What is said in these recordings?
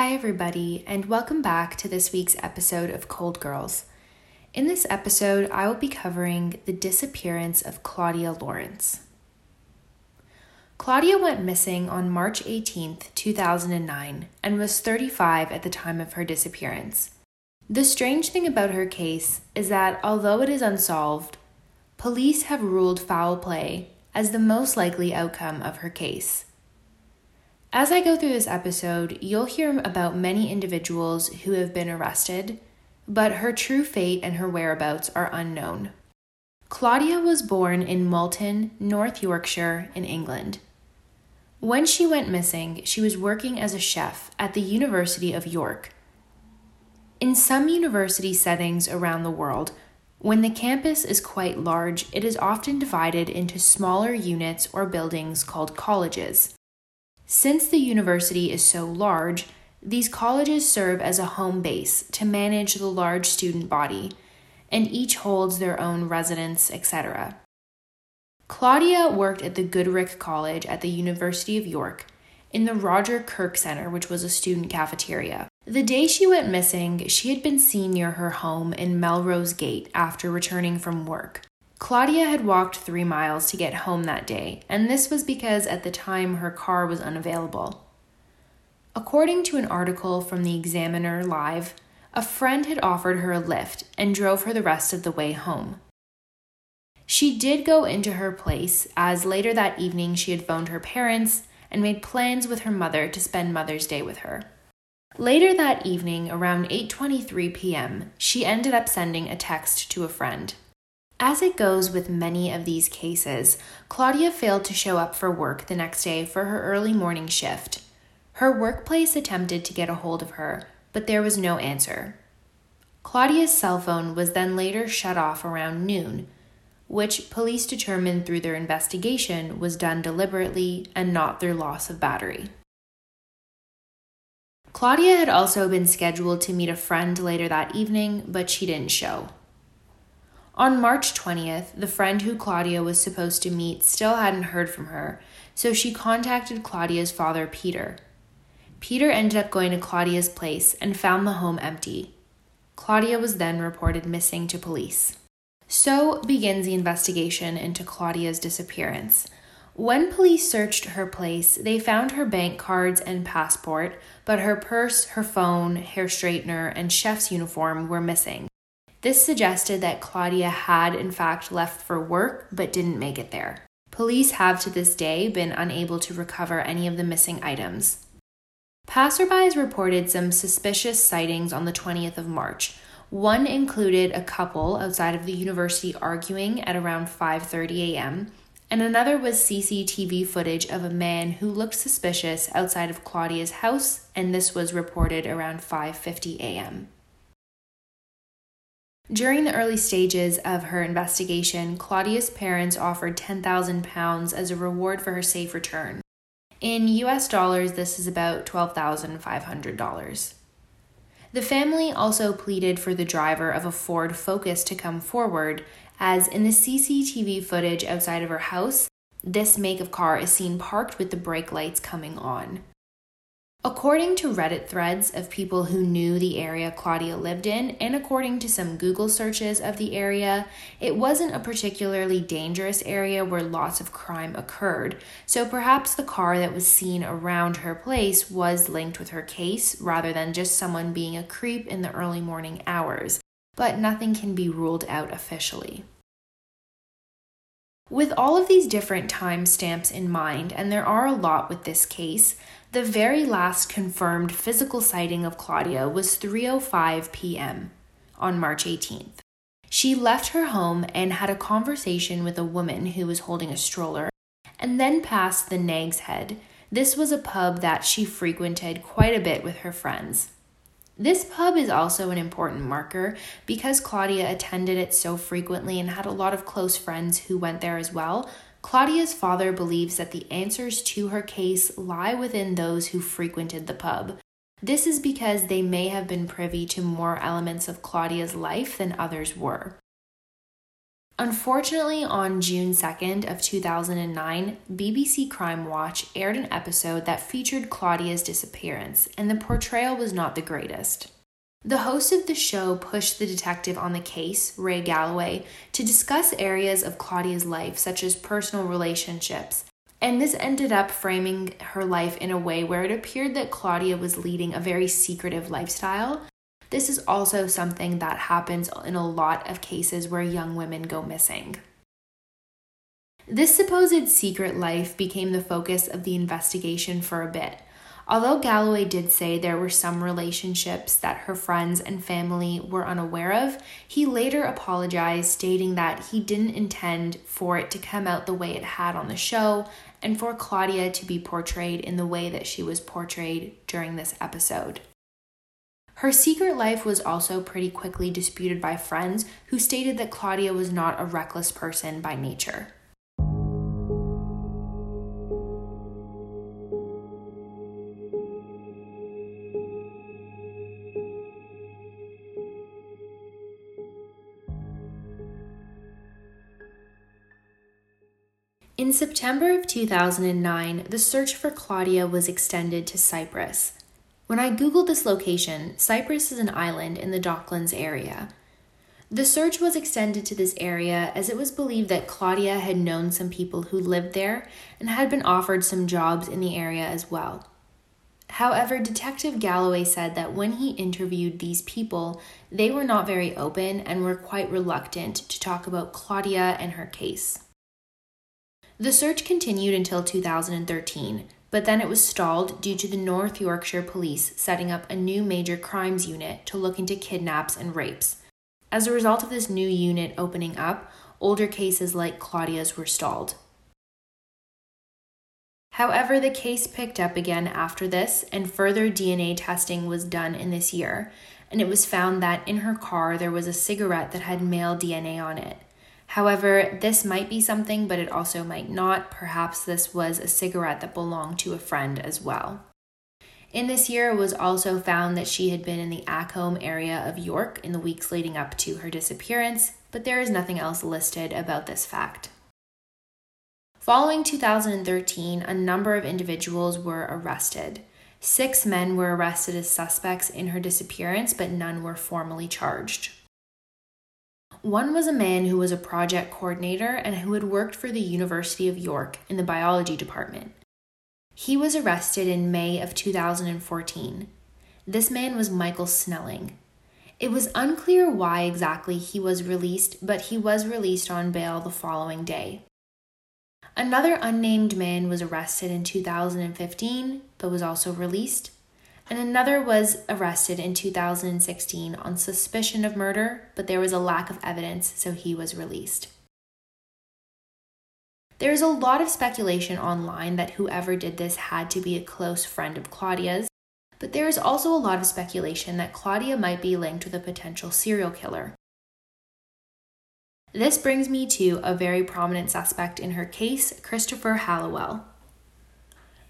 Hi, everybody, and welcome back to this week's episode of Cold Girls. In this episode, I will be covering the disappearance of Claudia Lawrence. Claudia went missing on March 18, 2009, and was 35 at the time of her disappearance. The strange thing about her case is that although it is unsolved, police have ruled foul play as the most likely outcome of her case. As I go through this episode, you'll hear about many individuals who have been arrested, but her true fate and her whereabouts are unknown. Claudia was born in Malton, North Yorkshire, in England. When she went missing, she was working as a chef at the University of York. In some university settings around the world, when the campus is quite large, it is often divided into smaller units or buildings called colleges. Since the university is so large, these colleges serve as a home base to manage the large student body, and each holds their own residence, etc. Claudia worked at the Goodricke College at the University of York in the Roger Kirk Center, which was a student cafeteria. The day she went missing, she had been seen near her home in Melrose Gate after returning from work. Claudia had walked three miles to get home that day, and this was because at the time her car was unavailable. According to an article from the Examiner Live, a friend had offered her a lift and drove her the rest of the way home. She did go into her place, as later that evening she had phoned her parents and made plans with her mother to spend Mother's Day with her. Later that evening, around 8:23 p.m., she ended up sending a text to a friend. As it goes with many of these cases, Claudia failed to show up for work the next day for her early morning shift. Her workplace attempted to get a hold of her, but there was no answer. Claudia's cell phone was then later shut off around noon, which police determined through their investigation was done deliberately and not through loss of battery. Claudia had also been scheduled to meet a friend later that evening, but she didn't show. On March 20th, the friend who Claudia was supposed to meet still hadn't heard from her, so she contacted Claudia's father, Peter. Peter ended up going to Claudia's place and found the home empty. Claudia was then reported missing to police. So begins the investigation into Claudia's disappearance. When police searched her place, they found her bank cards and passport, but her purse, her phone, hair straightener, and chef's uniform were missing. This suggested that Claudia had, in fact, left for work but didn't make it there. Police have to this day been unable to recover any of the missing items. Passerbys reported some suspicious sightings on the 20th of March. One included a couple outside of the university arguing at around 5:30 a.m., and another was CCTV footage of a man who looked suspicious outside of Claudia's house, and this was reported around 5:50 a.m. During the early stages of her investigation, Claudia's parents offered £10,000 as a reward for her safe return. In US dollars, this is about $12,500. The family also pleaded for the driver of a Ford Focus to come forward, as in the CCTV footage outside of her house, this make of car is seen parked with the brake lights coming on. According to Reddit threads of people who knew the area Claudia lived in, and according to some Google searches of the area, it wasn't a particularly dangerous area where lots of crime occurred, so perhaps the car that was seen around her place was linked with her case rather than just someone being a creep in the early morning hours, but nothing can be ruled out officially. With all of these different timestamps in mind, and there are a lot with this case, the very last confirmed physical sighting of Claudia was 3:05 p.m. on March 18th. She left her home and had a conversation with a woman who was holding a stroller and then passed the Nag's Head. This was a pub that she frequented quite a bit with her friends. This pub is also an important marker because Claudia attended it so frequently and had a lot of close friends who went there as well. Claudia's father believes that the answers to her case lie within those who frequented the pub. This is because they may have been privy to more elements of Claudia's life than others were. Unfortunately, on June 2nd of 2009, BBC Crimewatch aired an episode that featured Claudia's disappearance, and the portrayal was not the greatest. The host of the show pushed the detective on the case, Ray Galloway, to discuss areas of Claudia's life such as personal relationships, and this ended up framing her life in a way where it appeared that Claudia was leading a very secretive lifestyle this is also something that happens in a lot of cases where young women go missing. This supposed secret life became the focus of the investigation for a bit. Although Galloway did say there were some relationships that her friends and family were unaware of, he later apologized, stating that he didn't intend for it to come out the way it had on the show and for Claudia to be portrayed in the way that she was portrayed during this episode. Her secret life was also pretty quickly disputed by friends who stated that Claudia was not a reckless person by nature. In September of 2009, the search for Claudia was extended to Cyprus. When I Googled this location, Cyprus is an island in the Docklands area. The search was extended to this area as it was believed that Claudia had known some people who lived there and had been offered some jobs in the area as well. However, Detective Galloway said that when he interviewed these people, they were not very open and were quite reluctant to talk about Claudia and her case. The search continued until 2013, but then it was stalled due to the North Yorkshire Police setting up a new major crimes unit to look into kidnaps and rapes. As a result of this new unit opening up, older cases like Claudia's were stalled. However, the case picked up again after this, and further DNA testing was done in this year, and it was found that in her car there was a cigarette that had male DNA on it. However, this might be something, but it also might not. Perhaps this was a cigarette that belonged to a friend as well. In this year, it was also found that she had been in the Acomb area of York in the weeks leading up to her disappearance, but there is nothing else listed about this fact. Following 2013, a number of individuals were arrested. Six men were arrested as suspects in her disappearance, but none were formally charged. One was a man who was a project coordinator and who had worked for the University of York in the biology department. He was arrested in May of 2014. This man was Michael Snelling. It was unclear why exactly he was released, but he was released on bail the following day. Another unnamed man was arrested in 2015, but was also released and another was arrested in 2016 on suspicion of murder, but there was a lack of evidence, so he was released. There is a lot of speculation online that whoever did this had to be a close friend of Claudia's, but there is also a lot of speculation that Claudia might be linked with a potential serial killer. This brings me to a very prominent suspect in her case, Christopher Halliwell.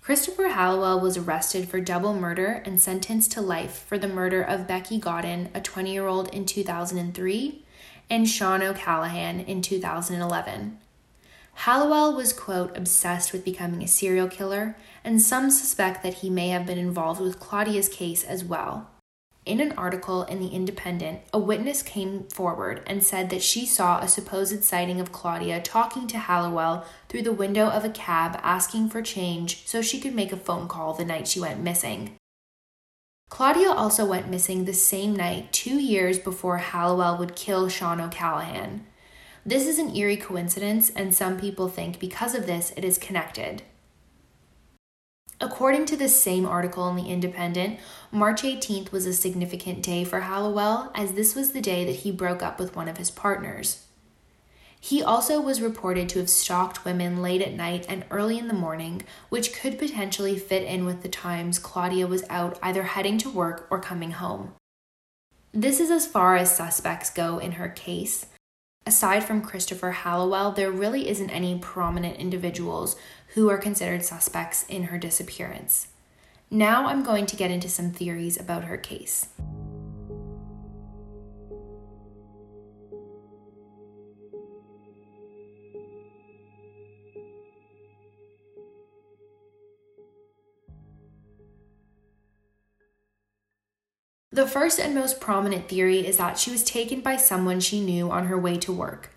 Christopher Halliwell was arrested for double murder and sentenced to life for the murder of Becky Godden, a 20 year old, in 2003, and Sian O'Callaghan in 2011. Halliwell was, quote, obsessed with becoming a serial killer, and some suspect that he may have been involved with Claudia's case as well. In an article in The Independent, a witness came forward and said that she saw a supposed sighting of Claudia talking to Halliwell through the window of a cab asking for change so she could make a phone call the night she went missing. Claudia also went missing the same night, two years before Halliwell would kill Sian O'Callaghan. This is an eerie coincidence, and some people think because of this it is connected. According to the same article in The Independent, March 18th was a significant day for Halliwell, as this was the day that he broke up with one of his partners. He also was reported to have stalked women late at night and early in the morning, which could potentially fit in with the times Claudia was out either heading to work or coming home. This is as far as suspects go in her case. Aside from Christopher Halliwell, there really isn't any prominent individuals who are considered suspects in her disappearance. Now I'm going to get into some theories about her case. The first and most prominent theory is that she was taken by someone she knew on her way to work.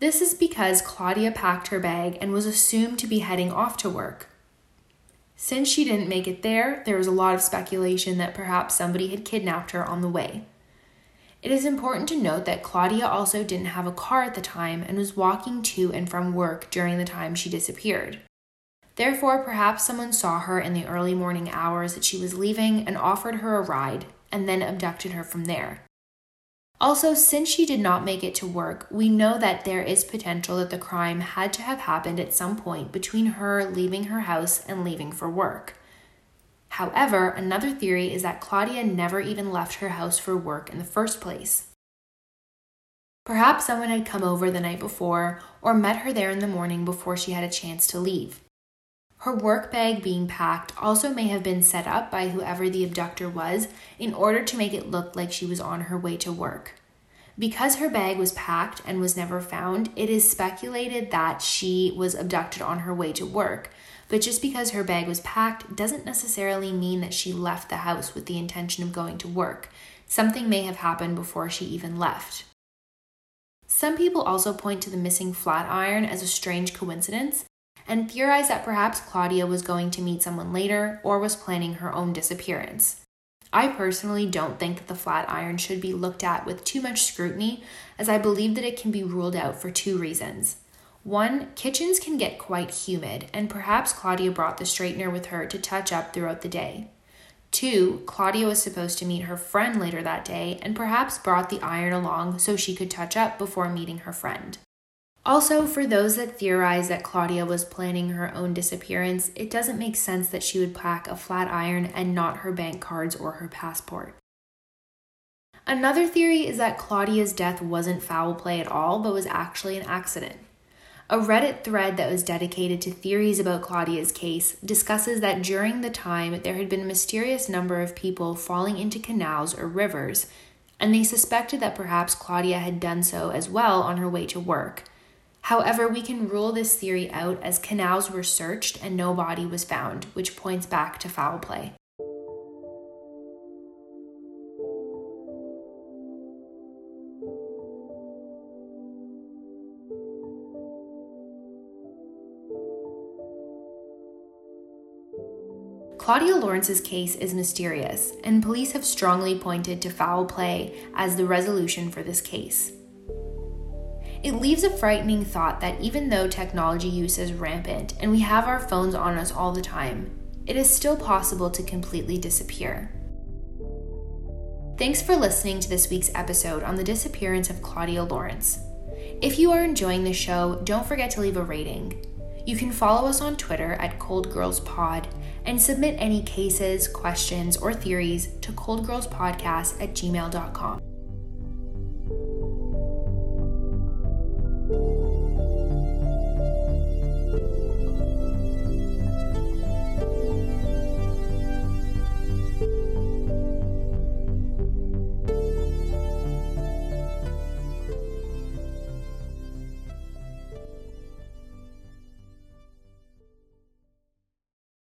This is because Claudia packed her bag and was assumed to be heading off to work. Since she didn't make it there, there was a lot of speculation that perhaps somebody had kidnapped her on the way. It is important to note that Claudia also didn't have a car at the time and was walking to and from work during the time she disappeared. Therefore, perhaps someone saw her in the early morning hours that she was leaving and offered her a ride, and then abducted her from there. Also, since she did not make it to work, we know that there is potential that the crime had to have happened at some point between her leaving her house and leaving for work. However, another theory is that Claudia never even left her house for work in the first place. Perhaps someone had come over the night before or met her there in the morning before she had a chance to leave. Her work bag being packed also may have been set up by whoever the abductor was in order to make it look like she was on her way to work. Because her bag was packed and was never found, it is speculated that she was abducted on her way to work. But just because her bag was packed doesn't necessarily mean that she left the house with the intention of going to work. Something may have happened before she even left. Some people also point to the missing flat iron as a strange coincidence, and theorized that perhaps Claudia was going to meet someone later or was planning her own disappearance. I personally don't think that the flat iron should be looked at with too much scrutiny, as I believe that it can be ruled out for two reasons. One, kitchens can get quite humid, and perhaps Claudia brought the straightener with her to touch up throughout the day. Two, Claudia was supposed to meet her friend later that day and perhaps brought the iron along so she could touch up before meeting her friend. Also, for those that theorize that Claudia was planning her own disappearance, it doesn't make sense that she would pack a flat iron and not her bank cards or her passport. Another theory is that Claudia's death wasn't foul play at all, but was actually an accident. A Reddit thread that was dedicated to theories about Claudia's case discusses that during the time there had been a mysterious number of people falling into canals or rivers, and they suspected that perhaps Claudia had done so as well on her way to work. However, we can rule this theory out as canals were searched and no body was found, which points back to foul play. Claudia Lawrence's case is mysterious, and police have strongly pointed to foul play as the resolution for this case. It leaves a frightening thought that even though technology use is rampant and we have our phones on us all the time, it is still possible to completely disappear. Thanks for listening to this week's episode on the disappearance of Claudia Lawrence. If you are enjoying the show, don't forget to leave a rating. You can follow us on Twitter at Cold Girls Pod and submit any cases, questions, or theories to coldgirlspodcast at gmail.com.